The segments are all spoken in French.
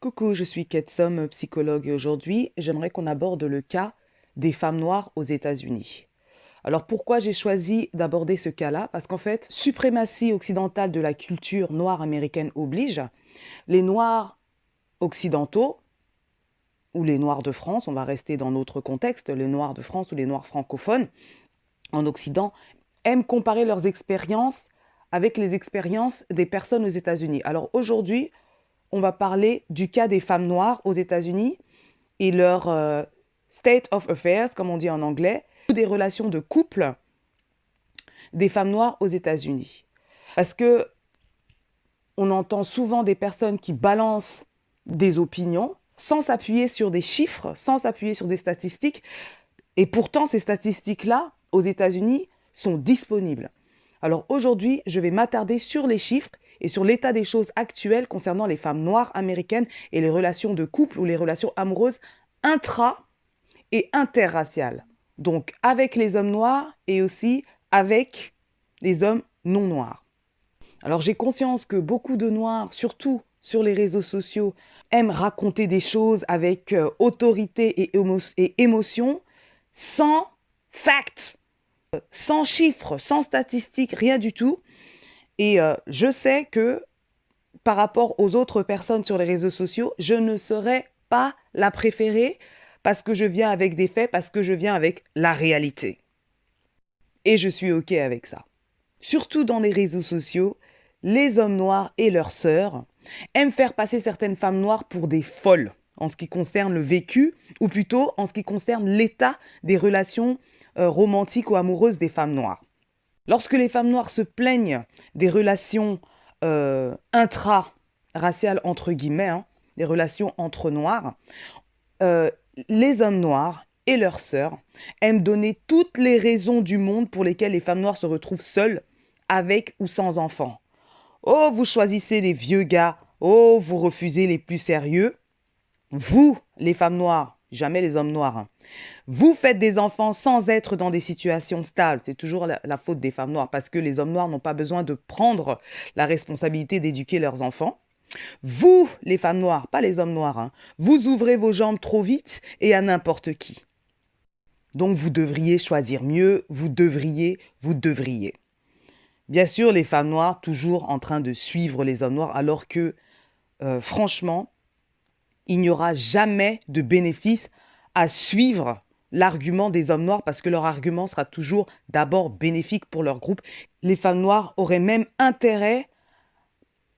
Coucou, je suis Ketsom, psychologue et aujourd'hui, j'aimerais qu'on aborde le cas des femmes noires aux États-Unis. Alors pourquoi j'ai choisi d'aborder ce cas-là? Parce qu'en fait, suprématie occidentale de la culture noire américaine oblige, les noirs occidentaux, ou les noirs de France, on va rester dans notre contexte, les noirs de France ou les noirs francophones en Occident, aiment comparer leurs expériences avec les expériences des personnes aux États-Unis. Alors aujourd'hui, on va parler du cas des femmes noires aux États-Unis et leur euh, state of affairs, comme on dit en anglais, ou des relations de couple des femmes noires aux États-Unis. Parce que on entend souvent des personnes qui balancent des opinions sans s'appuyer sur des chiffres, sans s'appuyer sur des statistiques. Et pourtant, ces statistiques-là, aux États-Unis, sont disponibles. Alors aujourd'hui, je vais m'attarder sur les chiffres et sur l'état des choses actuelles concernant les femmes noires américaines et les relations de couple ou les relations amoureuses intra- et interraciales. Donc avec les hommes noirs et aussi avec les hommes non noirs. Alors j'ai conscience que beaucoup de noirs, surtout sur les réseaux sociaux, aiment raconter des choses avec euh, autorité et, et émotion sans facts, sans chiffres, sans statistiques, rien du tout. Et euh, je sais que par rapport aux autres personnes sur les réseaux sociaux, je ne serai pas la préférée parce que je viens avec des faits, parce que je viens avec la réalité. Et je suis OK avec ça. Surtout dans les réseaux sociaux, les hommes noirs et leurs sœurs aiment faire passer certaines femmes noires pour des folles en ce qui concerne le vécu, ou plutôt en ce qui concerne l'état des relations euh, romantiques ou amoureuses des femmes noires. Lorsque les femmes noires se plaignent des relations euh, intra-raciales, entre guillemets, hein, des relations entre noirs, euh, les hommes noirs et leurs sœurs aiment donner toutes les raisons du monde pour lesquelles les femmes noires se retrouvent seules, avec ou sans enfants. Oh, vous choisissez les vieux gars. Oh, vous refusez les plus sérieux. Vous, les femmes noires, jamais les hommes noirs. Hein. Vous faites des enfants sans être dans des situations stables. C'est toujours la, faute des femmes noires parce que les hommes noirs n'ont pas besoin de prendre la responsabilité d'éduquer leurs enfants. Vous, les femmes noires, pas les hommes noirs, hein, vous ouvrez vos jambes trop vite et à n'importe qui. Donc vous devriez choisir mieux, vous devriez, vous devriez. Bien sûr, les femmes noires toujours en train de suivre les hommes noirs alors que, euh, franchement, il n'y aura jamais de bénéfice à suivre l'argument des hommes noirs parce que leur argument sera toujours d'abord bénéfique pour leur groupe. Les femmes noires auraient même intérêt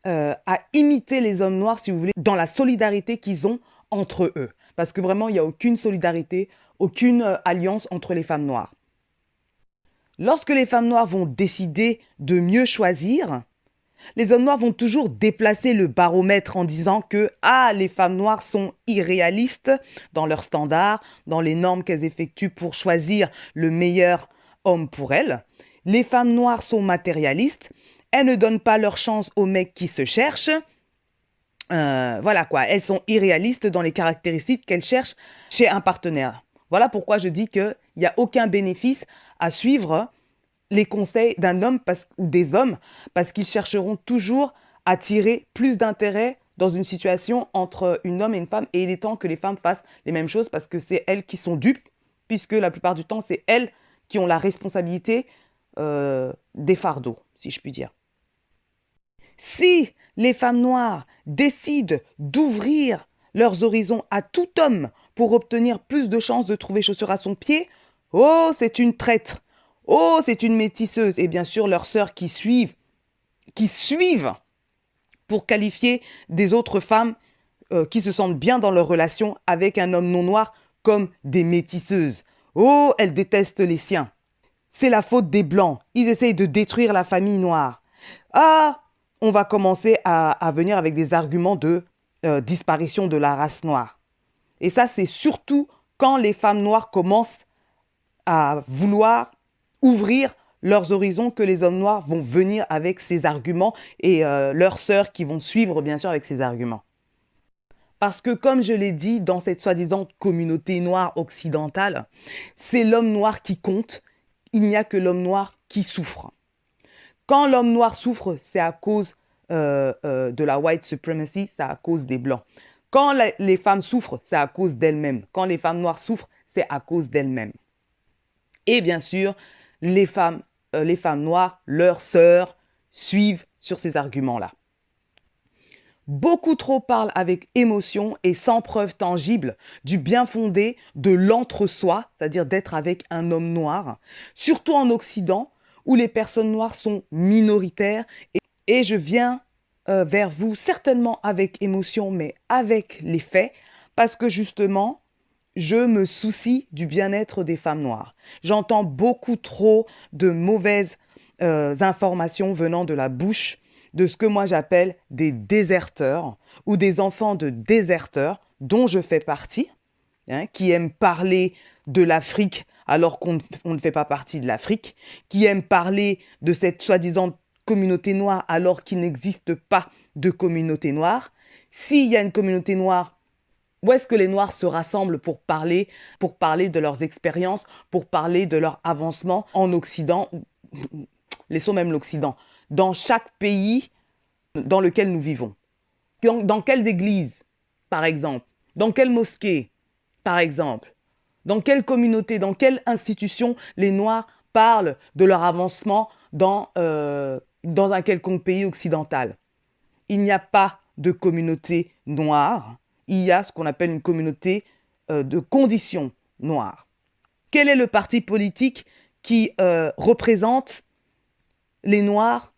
euh, à imiter les hommes noirs, si vous voulez, dans la solidarité qu'ils ont entre eux. Parce que vraiment, il n'y a aucune solidarité, aucune euh, alliance entre les femmes noires. Lorsque les femmes noires vont décider de mieux choisir, les hommes noirs vont toujours déplacer le baromètre en disant que ah les femmes noires sont irréalistes dans leurs standards, dans les normes qu'elles effectuent pour choisir le meilleur homme pour elles. Les femmes noires sont matérialistes, elles ne donnent pas leur chance aux mecs qui se cherchent. Euh, voilà quoi, elles sont irréalistes dans les caractéristiques qu'elles cherchent chez un partenaire. Voilà pourquoi je dis qu'il n'y a aucun bénéfice à suivre les conseils d'un homme ou des hommes parce qu'ils chercheront toujours à tirer plus d'intérêt dans une situation entre une homme et une femme et il est temps que les femmes fassent les mêmes choses parce que c'est elles qui sont dupes puisque la plupart du temps c'est elles qui ont la responsabilité euh, des fardeaux, si je puis dire. Si les femmes noires décident d'ouvrir leurs horizons à tout homme pour obtenir plus de chances de trouver chaussure à son pied, oh, c'est une traître. Oh, c'est une métisseuse. Et bien sûr, leurs sœurs qui suivent, qui suivent pour qualifier des autres femmes euh, qui se sentent bien dans leur relation avec un homme non noir comme des métisseuses. Oh, elles détestent les siens. C'est la faute des blancs. Ils essayent de détruire la famille noire. Ah, on va commencer à, venir avec des arguments de euh, disparition de la race noire. Et ça, c'est surtout quand les femmes noires commencent à vouloir ouvrir leurs horizons que les hommes noirs vont venir avec ces arguments et euh, leurs sœurs qui vont suivre bien sûr avec ces arguments. Parce que comme je l'ai dit dans cette soi-disant communauté noire occidentale, c'est l'homme noir qui compte, il n'y a que l'homme noir qui souffre. Quand l'homme noir souffre, c'est à cause euh, euh, de la white supremacy, c'est à cause des blancs. Quand les femmes souffrent, c'est à cause d'elles-mêmes. Quand les femmes noires souffrent, c'est à cause d'elles-mêmes. Et bien sûr, les femmes, euh, les femmes noires, leurs sœurs, suivent sur ces arguments-là. Beaucoup trop parlent avec émotion et sans preuve tangible du bien fondé de l'entre-soi, c'est-à-dire d'être avec un homme noir, surtout en Occident, où les personnes noires sont minoritaires. Et, je viens euh, vers vous certainement avec émotion, mais avec les faits, parce que justement, je me soucie du bien-être des femmes noires. J'entends beaucoup trop de mauvaises euh, informations venant de la bouche de ce que moi j'appelle des déserteurs ou des enfants de déserteurs dont je fais partie, hein, qui aiment parler de l'Afrique alors qu'on ne fait pas partie de l'Afrique, qui aiment parler de cette soi-disant communauté noire alors qu'il n'existe pas de communauté noire. S'il y a une communauté noire, où est-ce que les Noirs se rassemblent pour parler, pour parler de leurs expériences, pour parler de leur avancement en Occident Laissons même l'Occident dans chaque pays dans lequel nous vivons? Dans, quelles églises, par exemple? Dans quelle mosquée, par exemple? Dans quelle communauté, dans quelle institution les Noirs parlent de leur avancement dans, euh, dans un quelconque pays occidental? Il n'y a pas de communauté noire, il y a ce qu'on appelle une communauté euh, de conditions noires. Quel est le parti politique qui euh, représente les Noirs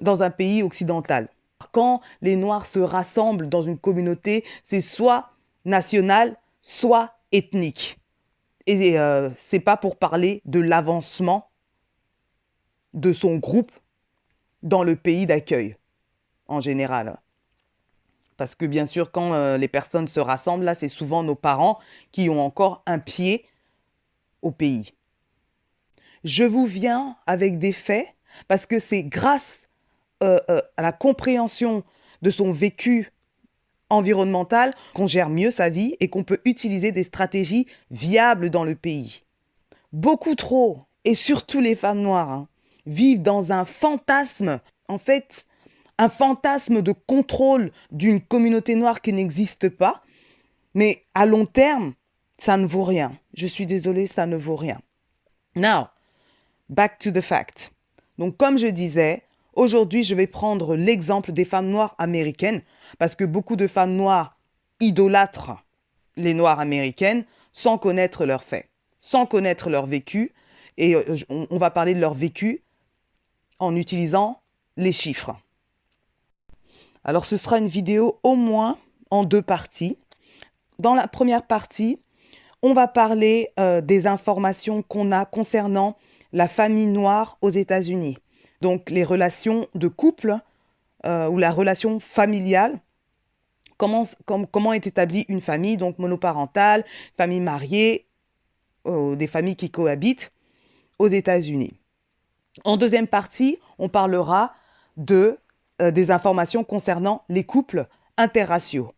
dans un pays occidental? Quand les Noirs se rassemblent dans une communauté, c'est soit national, soit ethnique. Et euh, c'est pas pour parler de l'avancement de son groupe dans le pays d'accueil, en général. Parce que bien sûr, quand euh, les personnes se rassemblent, là, c'est souvent nos parents qui ont encore un pied au pays. Je vous viens avec des faits parce que c'est grâce euh, euh, à la compréhension de son vécu environnemental qu'on gère mieux sa vie et qu'on peut utiliser des stratégies viables dans le pays. Beaucoup trop, et surtout les femmes noires, hein, vivent dans un fantasme, en fait, un fantasme de contrôle d'une communauté noire qui n'existe pas, mais à long terme, ça ne vaut rien. Je suis désolée, ça ne vaut rien. Now, back to the fact. Donc, comme je disais, Aujourd'hui, je vais prendre l'exemple des femmes noires américaines, parce que beaucoup de femmes noires idolâtrent les noires américaines sans connaître leurs faits, sans connaître leur vécu. Et euh, on va parler de leur vécu en utilisant les chiffres. Alors ce sera une vidéo au moins en deux parties. Dans la première partie, on va parler euh, des informations qu'on a concernant la famille noire aux États-Unis donc les relations de couple euh, ou la relation familiale. Comment, est établie une famille, donc monoparentale, famille mariée, euh, des familles qui cohabitent aux États-Unis. En deuxième partie, on parlera de, euh, des informations concernant les couples interraciaux.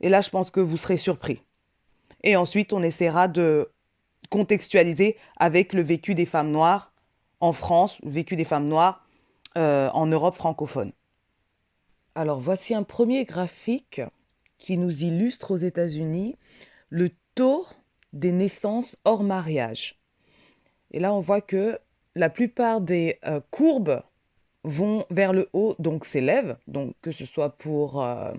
Et là, je pense que vous serez surpris. Et ensuite, on essaiera de contextualiser avec le vécu des femmes noires en France, vécu des femmes noires euh, en Europe francophone. Alors voici un premier graphique qui nous illustre aux États-Unis le taux des naissances hors mariage. Et là, on voit que la plupart des euh, courbes vont vers le haut, donc s'élèvent, donc que ce soit pour euh,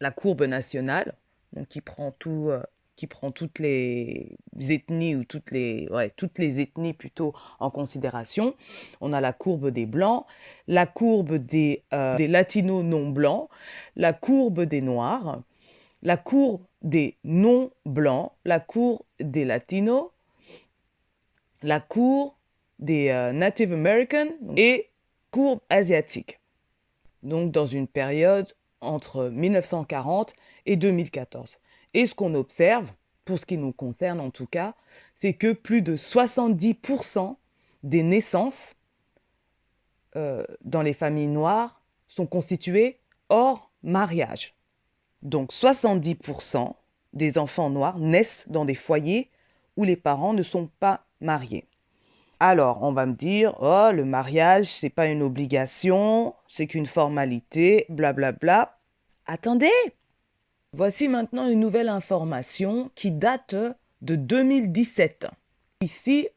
la courbe nationale, donc qui prend tout, qui prend toutes les ethnies ou toutes les, ouais, toutes les ethnies plutôt en considération. On a la courbe des blancs, la courbe des, euh, des latinos non blancs, la courbe des noirs, la courbe des non blancs, la courbe des latinos, la courbe des euh, Native Americans et courbe asiatique. Donc dans une période entre 1940 et 2014. Et ce qu'on observe, pour ce qui nous concerne en tout cas, c'est que plus de 70% des naissances euh, dans les familles noires sont constituées hors mariage. Donc 70% des enfants noirs naissent dans des foyers où les parents ne sont pas mariés. Alors, on va me dire, oh, le mariage, c'est pas une obligation, c'est qu'une formalité, blablabla. Bla, bla. Attendez Voici maintenant une nouvelle information qui date de 2017. Ici,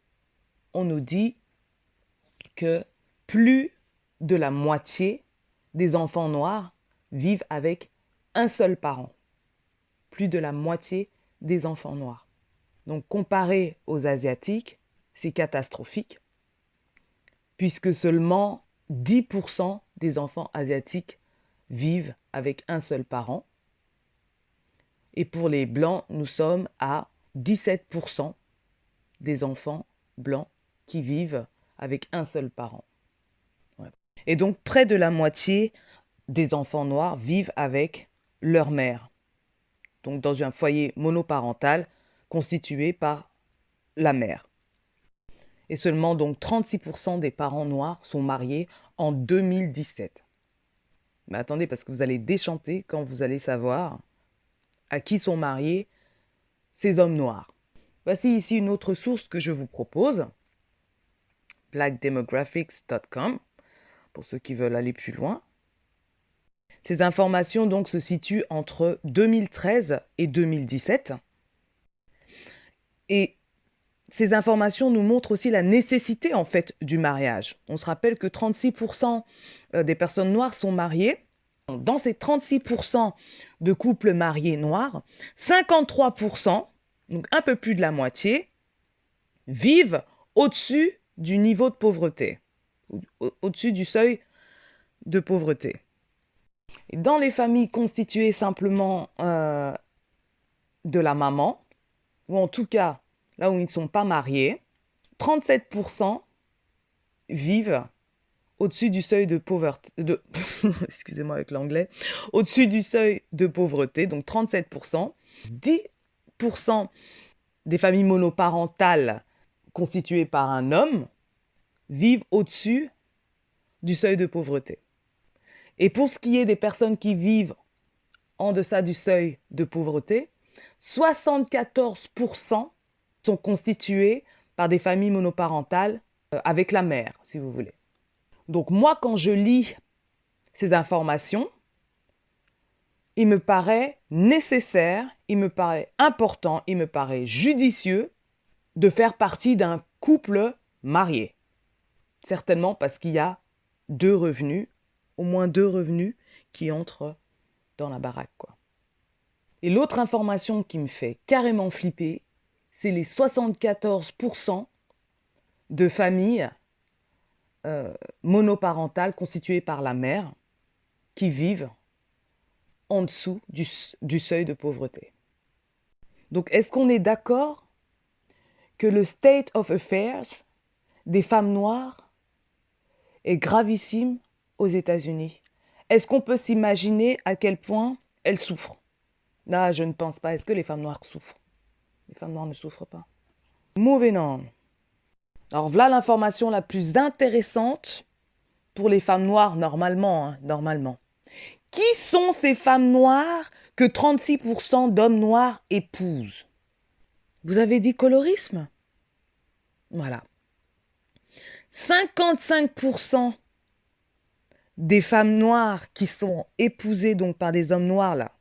on nous dit que plus de la moitié des enfants noirs vivent avec un seul parent. Plus de la moitié des enfants noirs. Donc comparé aux Asiatiques, c'est catastrophique, puisque seulement 10% des enfants asiatiques vivent avec un seul parent. Et pour les blancs, nous sommes à 17% des enfants blancs qui vivent avec un seul parent. Et donc près de la moitié des enfants noirs vivent avec leur mère. Donc dans un foyer monoparental constitué par la mère. Et seulement donc 36% des parents noirs sont mariés en 2017. Mais attendez, parce que vous allez déchanter quand vous allez savoir à qui sont mariés ces hommes noirs. Voici ici une autre source que je vous propose, blackdemographics.com, pour ceux qui veulent aller plus loin. Ces informations donc se situent entre 2013 et 2017. Et ces informations nous montrent aussi la nécessité en fait du mariage. On se rappelle que 36% euh, des personnes noires sont mariées. Dans ces 36% de couples mariés noirs, 53%, donc un peu plus de la moitié, vivent au-dessus du niveau de pauvreté, au-dessus du seuil de pauvreté. dans les familles constituées simplement euh, de la maman, ou en tout cas là où ils ne sont pas mariés, 37% vivent au-dessus du seuil de pauvreté, excusez-moi avec l'anglais, au-dessus du seuil de pauvreté, donc 37%. 10% des familles monoparentales constituées par un homme vivent au-dessus du seuil de pauvreté. Et pour ce qui est des personnes qui vivent en deçà du seuil de pauvreté, 74% sont constituées par des familles monoparentales euh, avec la mère, si vous voulez. Donc moi, quand je lis ces informations, il me paraît nécessaire, il me paraît important, il me paraît judicieux de faire partie d'un couple marié. Certainement parce qu'il y a deux revenus, au moins deux revenus qui entrent dans la baraque. Quoi. Et l'autre information qui me fait carrément flipper, c'est les 74% de familles euh, monoparentales constituées par la mère qui vivent en dessous du, du seuil de pauvreté. Donc est-ce qu'on est, d'accord que le state of affairs des femmes noires est gravissime aux États-Unis? Est-ce qu'on peut s'imaginer à quel point elles souffrent? Là, je ne pense pas. Est-ce que les femmes noires souffrent? Les femmes noires ne souffrent pas. Moving on. Alors voilà l'information la plus intéressante pour les femmes noires normalement, hein, normalement. Qui sont ces femmes noires que 36% d'hommes noirs épousent? Vous avez dit colorisme? Voilà. 55% des femmes noires qui sont épousées donc par des hommes noirs là,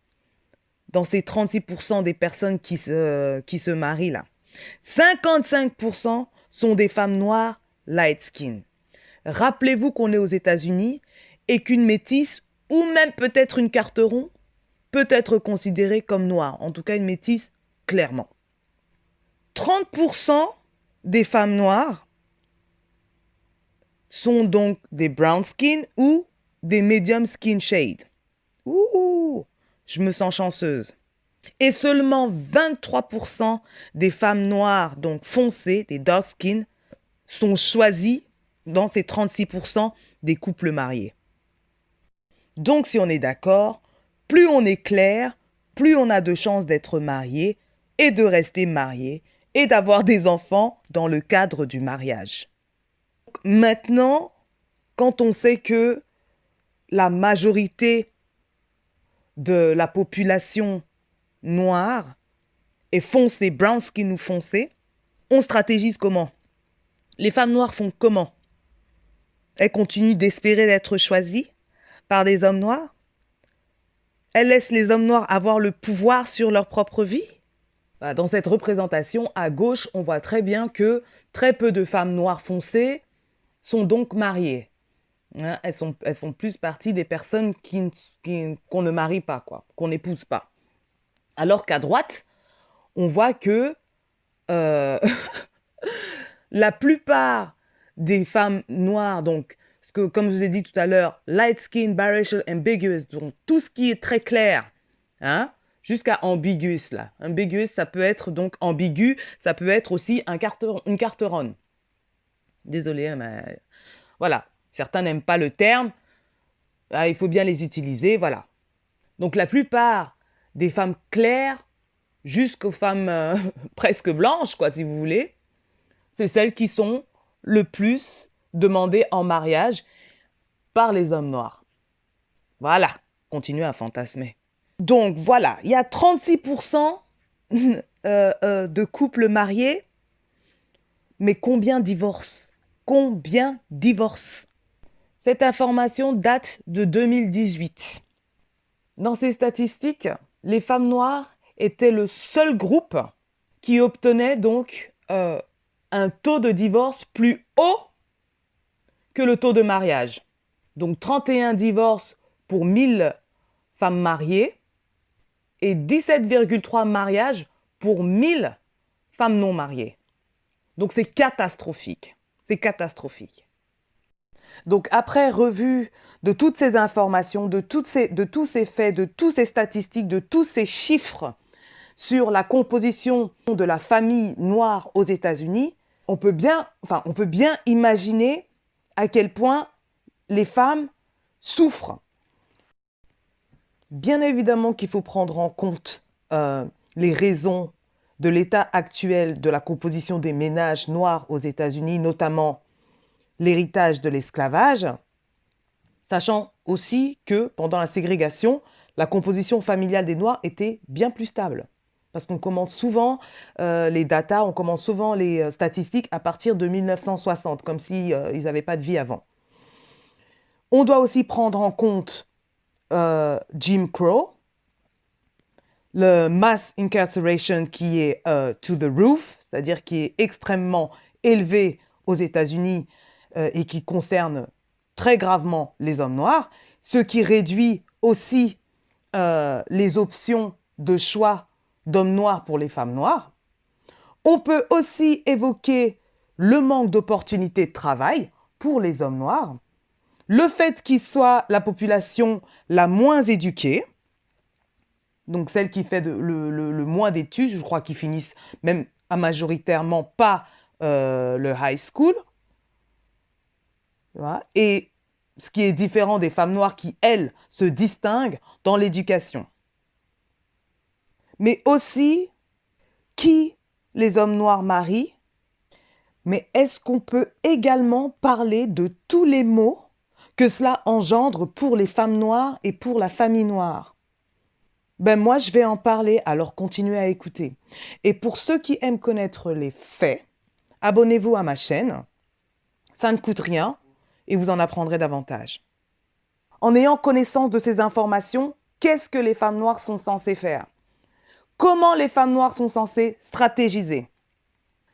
dans ces 36% des personnes qui se, qui se marient là, 55% sont des femmes noires light skin. Rappelez-vous qu'on est aux États-Unis et qu'une métisse ou même peut-être une carteron peut être considérée comme noire, en tout cas une métisse clairement. 30% des femmes noires sont donc des brown skin ou des medium skin shade. Ouh, je me sens chanceuse. Et seulement 23% des femmes noires, donc foncées, des dark skin, sont choisies dans ces 36% des couples mariés. Donc si on est d'accord, plus on est clair, plus on a de chances d'être marié et de rester marié et d'avoir des enfants dans le cadre du mariage. Maintenant, quand on sait que la majorité de la population noire et foncée, brown skin ou foncé, on stratégise comment? Les femmes noires font comment? Elles continuent d'espérer d'être choisies par des hommes noirs? Elles laissent les hommes noirs avoir le pouvoir sur leur propre vie? Bah, Dans cette représentation, à gauche, on voit très bien que très peu de femmes noires foncées sont donc mariées. Hein, elles, sont, elles font plus partie des personnes qu'on qui, qu'on ne marie pas, quoi, qu'on n'épouse pas. Alors qu'à droite, on voit que euh, la plupart des femmes noires, donc, ce que, comme je vous ai dit tout à l'heure, light skin, biracial, ambiguous, donc tout ce qui est très clair, hein, jusqu'à ambiguous là. Ambiguous, ça peut être donc ambigu, ça peut être aussi un une carte ronde. Désolé, mais voilà. Certains n'aiment pas le terme. Ah, il faut bien les utiliser, voilà. Donc la plupart des femmes claires jusqu'aux femmes euh, presque blanches, quoi, si vous voulez, c'est celles qui sont le plus demandées en mariage par les hommes noirs. Voilà, continuez à fantasmer. Donc voilà, il y a 36% euh, euh, de couples mariés, mais combien divorcent? Combien divorcent? Cette information date de 2018. Dans ces statistiques, les femmes noires était le seul groupe qui obtenait donc euh, un taux de divorce plus haut que le taux de mariage. Donc 31 divorces pour 1000 femmes mariées et 17,3 mariages pour 1000 femmes non mariées. Donc c'est catastrophique. C'est catastrophique. Donc après revue de toutes ces informations, de, tous ces faits, de toutes ces statistiques, de tous ces chiffres sur la composition de la famille noire aux États-Unis, on peut bien, enfin, on peut bien imaginer à quel point les femmes souffrent. Bien évidemment qu'il faut prendre en compte euh, les raisons de l'état actuel de la composition des ménages noirs aux États-Unis, notamment l'héritage de l'esclavage, sachant aussi que pendant la ségrégation, la composition familiale des Noirs était bien plus stable. Parce qu'on commence souvent euh, les on commence souvent les euh, statistiques à partir de 1960, comme s'ils si, euh, n'avaient pas de vie avant. On doit aussi prendre en compte Jim Crow, le mass incarceration qui est to the roof, c'est-à-dire qui est extrêmement élevé aux États-Unis et qui concerne très gravement les hommes noirs, ce qui réduit aussi les options de choix d'hommes noirs pour les femmes noires. On peut aussi évoquer le manque d'opportunités de travail pour les hommes noirs, le fait qu'ils soient la population la moins éduquée, donc celle qui fait le, moins d'études, je crois qu'ils finissent même à majoritairement pas euh, le high school. Et ce qui est différent des femmes noires qui, elles, se distinguent dans l'éducation mais aussi qui les hommes noirs marient. Mais est-ce qu'on peut également parler de tous les maux que cela engendre pour les femmes noires et pour la famille noire? Ben moi, je vais en parler, alors continuez à écouter. Et pour ceux qui aiment connaître les faits, abonnez-vous à ma chaîne. Ça ne coûte rien et vous en apprendrez davantage. En ayant connaissance de ces informations, qu'est-ce que les femmes noires sont censées faire? Comment les femmes noires sont censées stratégiser?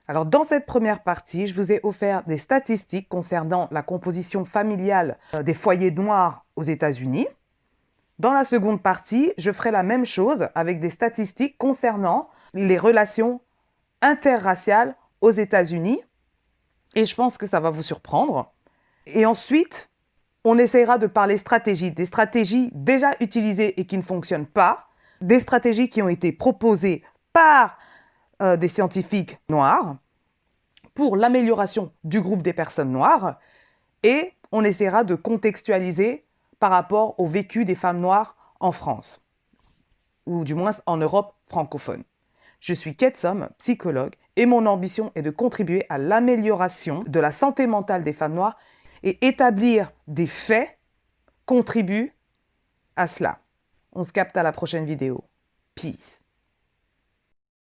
Alors dans cette première partie, je vous ai offert des statistiques concernant la composition familiale euh, des foyers noirs aux États-Unis. Dans la seconde partie, je ferai la même chose avec des statistiques concernant les relations interraciales aux États-Unis. Et je pense que ça va vous surprendre. Et ensuite, on essaiera de parler stratégie, des stratégies déjà utilisées et qui ne fonctionnent pas, des stratégies qui ont été proposées par euh, des scientifiques noirs pour l'amélioration du groupe des personnes noires et on essaiera de contextualiser par rapport au vécu des femmes noires en France, ou du moins en Europe francophone. Je suis Ketsom, psychologue, et mon ambition est de contribuer à l'amélioration de la santé mentale des femmes noires et établir des faits contribue à cela. On se capte à la prochaine vidéo. Peace.